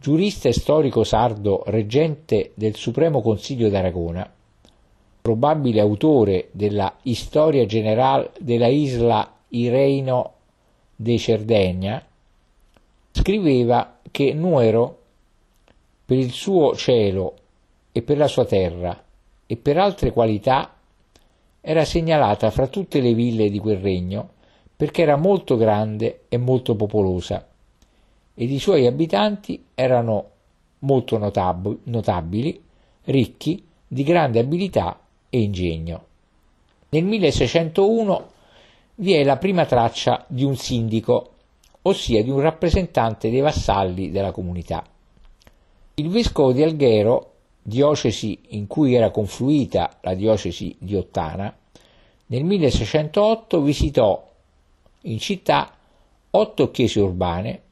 giurista e storico sardo reggente del Supremo Consiglio d'Aragona, probabile autore della Historia General della Isla Ireino de Cerdegna, scriveva che Nuero, per il suo cielo e per la sua terra e per altre qualità, era segnalata fra tutte le ville di quel regno perché era molto grande e molto popolosa ed i suoi abitanti erano molto notab- notabili, ricchi, di grande abilità e ingegno. Nel 1601 vi è la prima traccia di un sindico, ossia di un rappresentante dei vassalli della comunità. Il vescovo di Alghero, diocesi in cui era confluita la diocesi di Ottana, nel 1608 visitò in città otto chiese urbane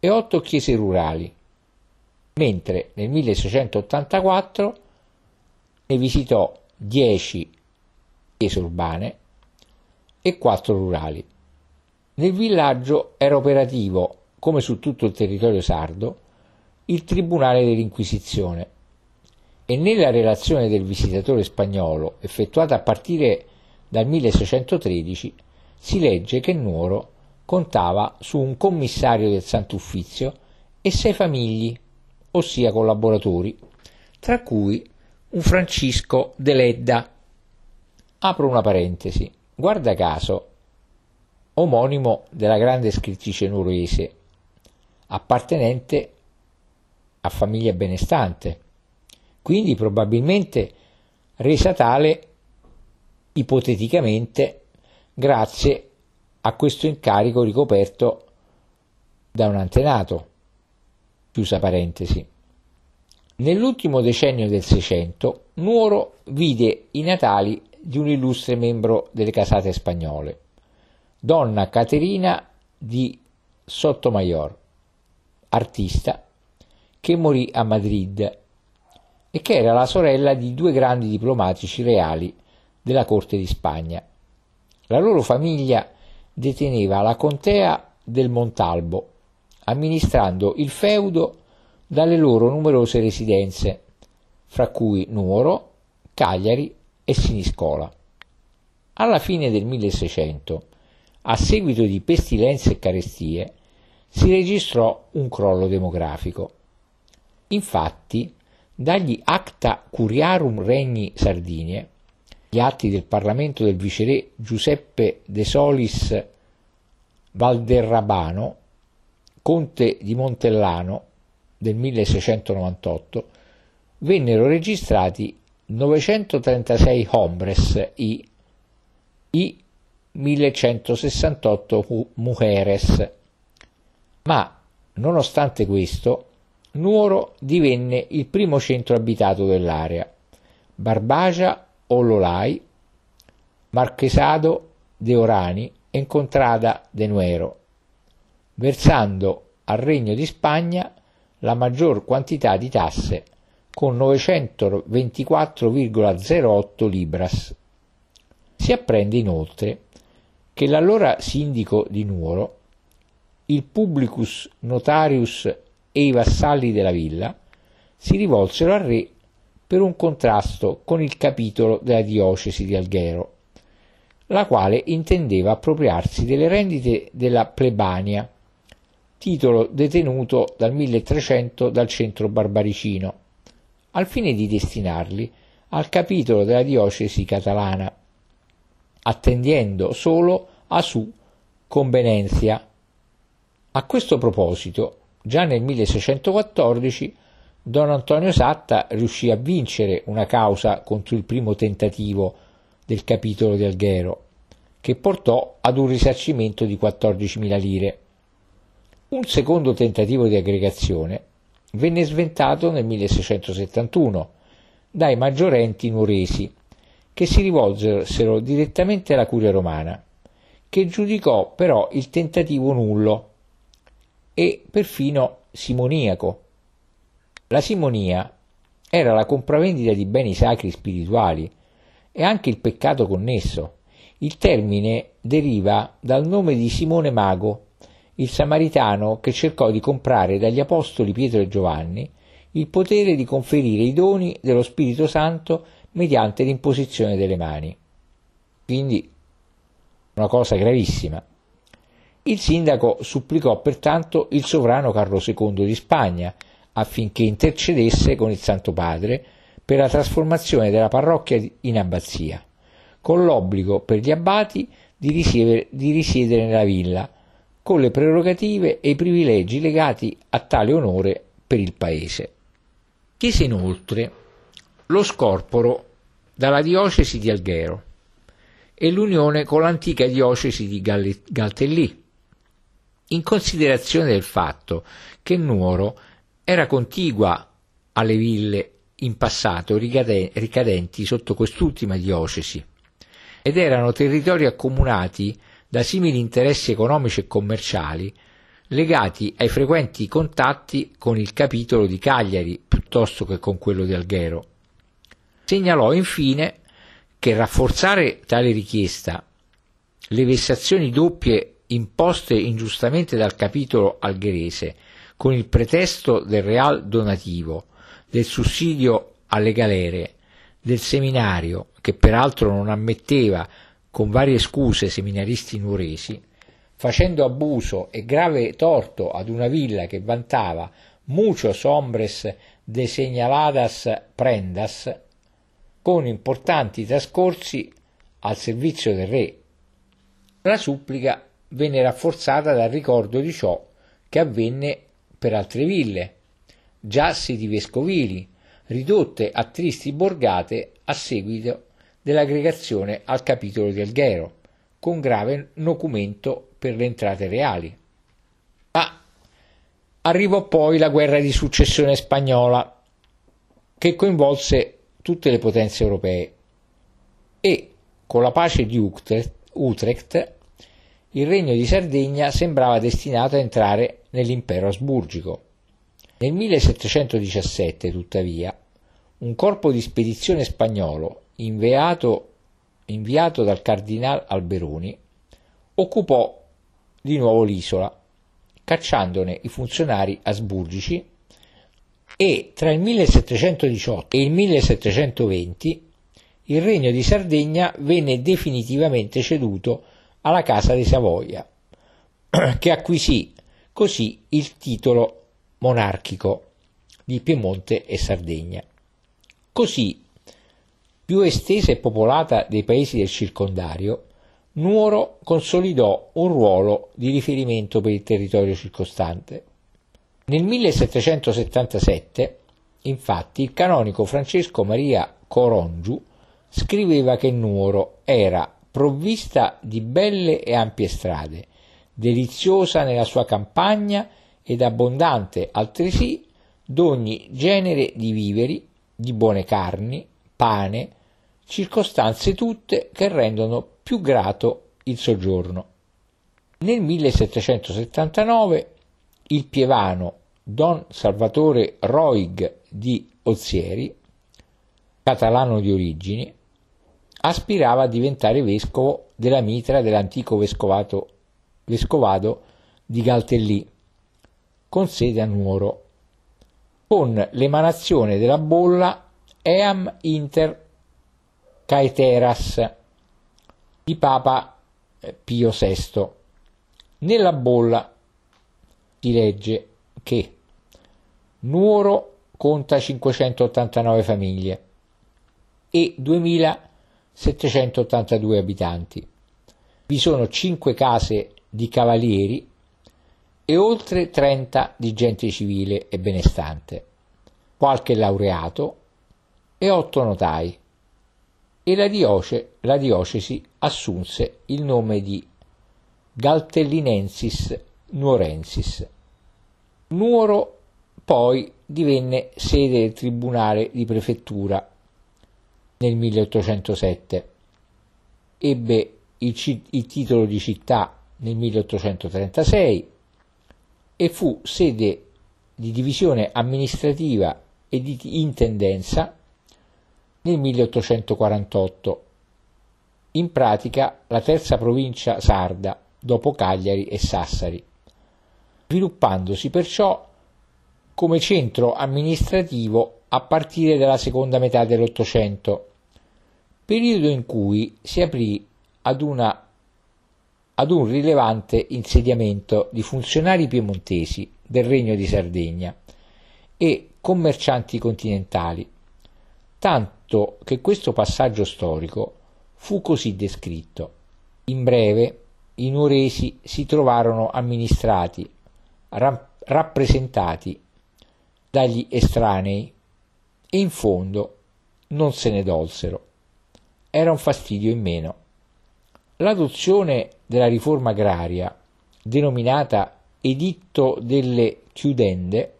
e otto chiese rurali, mentre nel 1684 ne visitò 10 chiese urbane e 4 rurali. Nel villaggio era operativo, come su tutto il territorio sardo, il Tribunale dell'Inquisizione e nella relazione del visitatore spagnolo effettuata a partire dal 1613 si legge che Nuoro contava su un commissario del Sant'Uffizio e sei famigli, ossia collaboratori, tra cui un Francisco de Ledda. Apro una parentesi. Guarda caso, omonimo della grande scrittrice nuorese, appartenente a famiglia benestante, quindi probabilmente resa tale ipoteticamente grazie a questo incarico ricoperto da un antenato. Chiusa parentesi. Nell'ultimo decennio del Seicento, Nuoro vide i natali di un illustre membro delle casate spagnole, donna Caterina di Sotomayor, artista che morì a Madrid e che era la sorella di due grandi diplomatici reali della corte di Spagna, la loro famiglia deteneva la contea del Montalbo, amministrando il feudo dalle loro numerose residenze, fra cui Nuoro, Cagliari e Siniscola. Alla fine del 1600, a seguito di pestilenze e carestie, si registrò un crollo demografico. Infatti, dagli Acta Curiarum Regni Sardinie gli atti del Parlamento del viceré Giuseppe De Solis Valderrabano, conte di Montellano del 1698, vennero registrati 936 hombres i, i 1168 mujeres, ma nonostante questo Nuoro divenne il primo centro abitato dell'area. Barbagia Ololai, Marquesado de Orani e Encontrada de Nuero, versando al Regno di Spagna la maggior quantità di tasse con 924,08 libras. Si apprende inoltre che l'allora sindaco di Nuoro, il publicus notarius e i vassalli della villa si rivolsero al re per un contrasto con il capitolo della diocesi di Alghero, la quale intendeva appropriarsi delle rendite della plebania, titolo detenuto dal 1300 dal centro barbaricino, al fine di destinarli al capitolo della diocesi catalana, attendendo solo a su convenenzia. A questo proposito, già nel 1614, Don Antonio Satta riuscì a vincere una causa contro il primo tentativo del capitolo di Alghero, che portò ad un risarcimento di 14.000 lire. Un secondo tentativo di aggregazione venne sventato nel 1671 dai maggiorenti nuoresi, che si rivolsero direttamente alla curia romana, che giudicò però il tentativo nullo e perfino simoniaco. La simonia era la compravendita di beni sacri spirituali e anche il peccato connesso. Il termine deriva dal nome di Simone Mago, il samaritano che cercò di comprare dagli apostoli Pietro e Giovanni il potere di conferire i doni dello Spirito Santo mediante l'imposizione delle mani. Quindi una cosa gravissima. Il sindaco supplicò pertanto il sovrano Carlo II di Spagna affinché intercedesse con il Santo Padre per la trasformazione della parrocchia in abbazia, con l'obbligo per gli abbati di risiedere, di risiedere nella villa, con le prerogative e i privilegi legati a tale onore per il paese. Chiese inoltre lo scorporo dalla diocesi di Alghero e l'unione con l'antica diocesi di Galtellì, in considerazione del fatto che Nuoro era contigua alle ville in passato ricadenti sotto quest'ultima diocesi ed erano territori accomunati da simili interessi economici e commerciali legati ai frequenti contatti con il capitolo di Cagliari piuttosto che con quello di Alghero. Segnalò infine che rafforzare tale richiesta, le vessazioni doppie imposte ingiustamente dal capitolo algherese con il pretesto del real donativo, del sussidio alle galere, del seminario, che peraltro non ammetteva con varie scuse seminaristi nuoresi, facendo abuso e grave torto ad una villa che vantava muchos hombres de señaladas prendas, con importanti trascorsi al servizio del re. La supplica venne rafforzata dal ricordo di ciò che avvenne per altre ville, già siti vescovili, ridotte a tristi borgate a seguito dell'aggregazione al capitolo di Alghero, con grave nocumento per le entrate reali. Ma arrivò poi la guerra di successione spagnola, che coinvolse tutte le potenze europee e, con la pace di Utrecht, il regno di Sardegna sembrava destinato a entrare nell'impero asburgico. Nel 1717, tuttavia, un corpo di spedizione spagnolo inviato, inviato dal cardinal Alberoni occupò di nuovo l'isola, cacciandone i funzionari asburgici e tra il 1718 e il 1720 il regno di Sardegna venne definitivamente ceduto alla Casa di Savoia, che acquisì così il titolo monarchico di Piemonte e Sardegna. Così, più estesa e popolata dei paesi del circondario, Nuoro consolidò un ruolo di riferimento per il territorio circostante. Nel 1777, infatti, il canonico Francesco Maria Corongiu scriveva che Nuoro era provvista di belle e ampie strade, deliziosa nella sua campagna ed abbondante altresì d'ogni genere di viveri, di buone carni, pane, circostanze tutte che rendono più grato il soggiorno. Nel 1779 il pievano Don Salvatore Roig di Ozieri, catalano di origini, aspirava a diventare vescovo della mitra dell'antico vescovado di Galtellì, con sede a Nuoro, con l'emanazione della bolla Eam Inter Caeteras di Papa eh, Pio VI. Nella bolla si legge che Nuoro conta 589 famiglie e 2782 abitanti. Vi sono 5 case di cavalieri e oltre 30 di gente civile e benestante, qualche laureato e 8 notai. E la, dioce, la diocesi assunse il nome di Galtellinensis Nuorensis. Nuoro poi divenne sede del tribunale di prefettura nel 1807. Ebbe il, il titolo di città nel 1836 e fu sede di divisione amministrativa e di intendenza nel 1848, in pratica la terza provincia sarda dopo Cagliari e Sassari, sviluppandosi perciò come centro amministrativo a partire dalla seconda metà dell'Ottocento, periodo in cui si aprì ad, una, ad un rilevante insediamento di funzionari piemontesi del Regno di Sardegna e commercianti continentali, tanto che questo passaggio storico fu così descritto. In breve, i nuoresi si trovarono amministrati, rappresentati dagli estranei e in fondo non se ne dolsero. Era un fastidio in meno. L'adozione della riforma agraria, denominata Editto delle Chiudende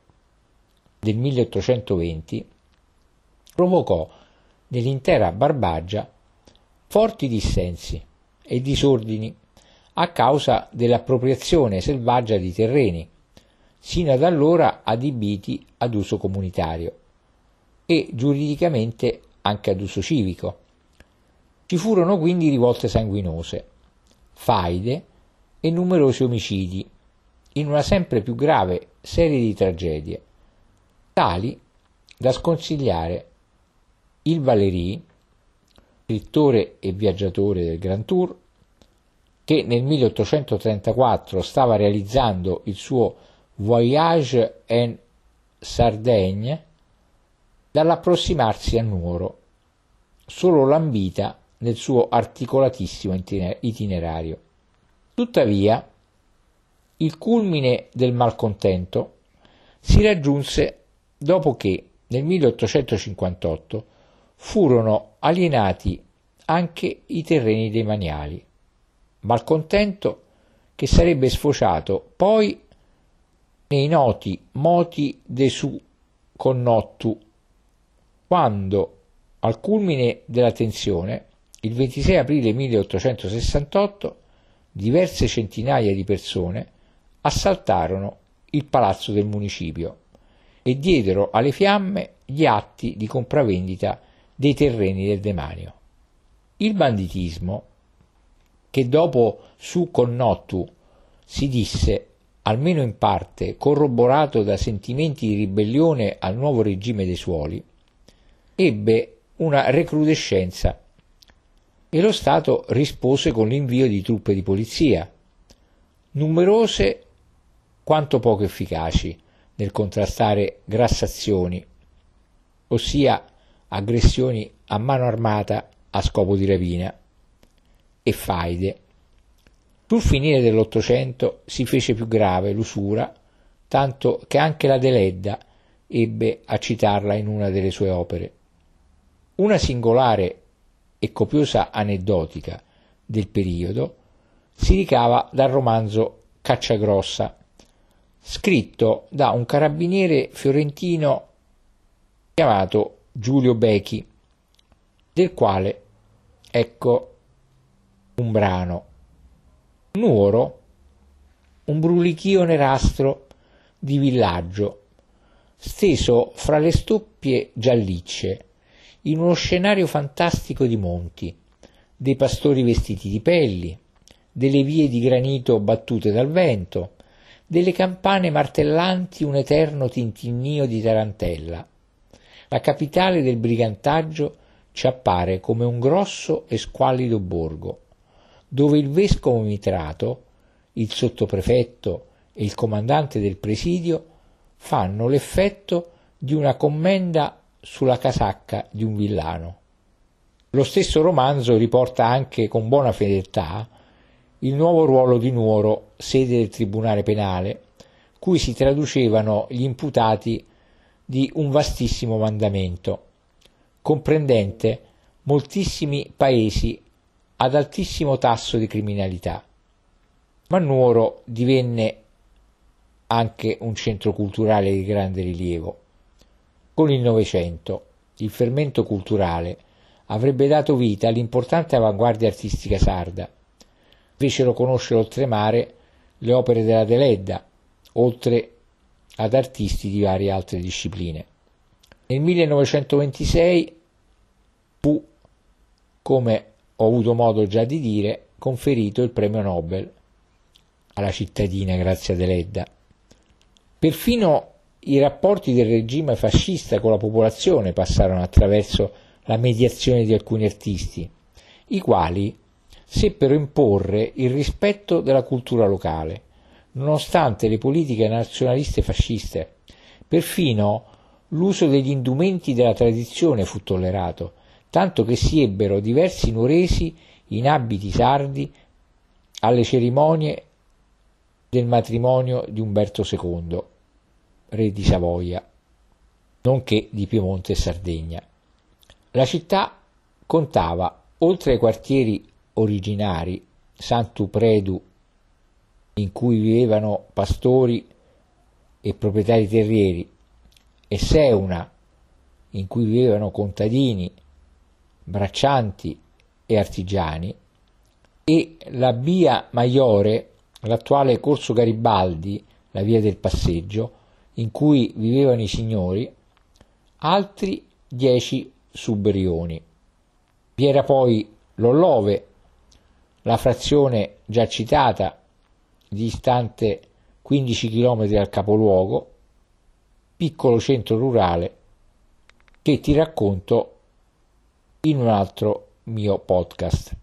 del 1820, provocò nell'intera Barbagia forti dissensi e disordini a causa dell'appropriazione selvaggia di terreni, sino ad allora adibiti ad uso comunitario e giuridicamente anche ad uso civico. Ci furono quindi rivolte sanguinose, faide e numerosi omicidi, in una sempre più grave serie di tragedie, tali da sconsigliare il Valéry, scrittore e viaggiatore del Grand Tour, che nel 1834 stava realizzando il suo Voyage en Sardaigne, dall'approssimarsi a Nuoro, solo lambita nel suo articolatissimo itinerario. Tuttavia, il culmine del malcontento si raggiunse dopo che nel 1858 furono alienati anche i terreni dei maniali, malcontento che sarebbe sfociato poi nei noti moti de su connottu, quando al culmine della tensione, il 26 aprile 1868, diverse centinaia di persone assaltarono il palazzo del municipio e diedero alle fiamme gli atti di compravendita dei terreni del demanio. Il banditismo, che dopo su Connottu si disse, almeno in parte, corroborato da sentimenti di ribellione al nuovo regime dei suoli, ebbe una recrudescenza e lo Stato rispose con l'invio di truppe di polizia, numerose quanto poco efficaci nel contrastare grassazioni, ossia aggressioni a mano armata a scopo di rapina e faide. Sul finire dell'Ottocento si fece più grave l'usura, tanto che anche la Deledda ebbe a citarla in una delle sue opere. Una singolare e copiosa aneddotica del periodo si ricava dal romanzo Cacciagrossa, scritto da un carabiniere fiorentino chiamato Giulio Becchi, del quale ecco un brano. Nuoro, un brulichio nerastro di villaggio, steso fra le stoppie giallicce, in uno scenario fantastico di monti, dei pastori vestiti di pelli, delle vie di granito battute dal vento, delle campane martellanti un eterno tintinnio di tarantella. La capitale del brigantaggio ci appare come un grosso e squallido borgo, dove il vescovo mitrato, il sottoprefetto e il comandante del presidio fanno l'effetto di una commenda sulla casacca di un villano. Lo stesso romanzo riporta anche con buona fedeltà il nuovo ruolo di Nuoro, sede del Tribunale Penale, cui si traducevano gli imputati di un vastissimo mandamento, comprendente moltissimi paesi ad altissimo tasso di criminalità. Ma Nuoro divenne anche un centro culturale di grande rilievo. Con il Novecento, il fermento culturale avrebbe dato vita all'importante avanguardia artistica sarda, fecero conoscere oltremare le opere della Deledda, oltre ad artisti di varie altre discipline. Nel 1926 fu, come ho avuto modo già di dire, conferito il premio Nobel alla cittadina Grazia Deledda. Perfino i rapporti del regime fascista con la popolazione passarono attraverso la mediazione di alcuni artisti, i quali seppero imporre il rispetto della cultura locale, nonostante le politiche nazionaliste fasciste. Perfino l'uso degli indumenti della tradizione fu tollerato, tanto che si ebbero diversi nuoresi in abiti sardi alle cerimonie del matrimonio di Umberto II, re di Savoia, nonché di Piemonte e Sardegna. La città contava, oltre ai quartieri originari, Sant'Upredu, in cui vivevano pastori e proprietari terrieri, e Seuna, in cui vivevano contadini, braccianti e artigiani, e la via Maiore, l'attuale Corso Garibaldi, la via del passeggio, in cui vivevano i signori, altri dieci subbrioni. Vi era poi l'Ollove, la frazione già citata, distante 15 km dal capoluogo, piccolo centro rurale che ti racconto in un altro mio podcast.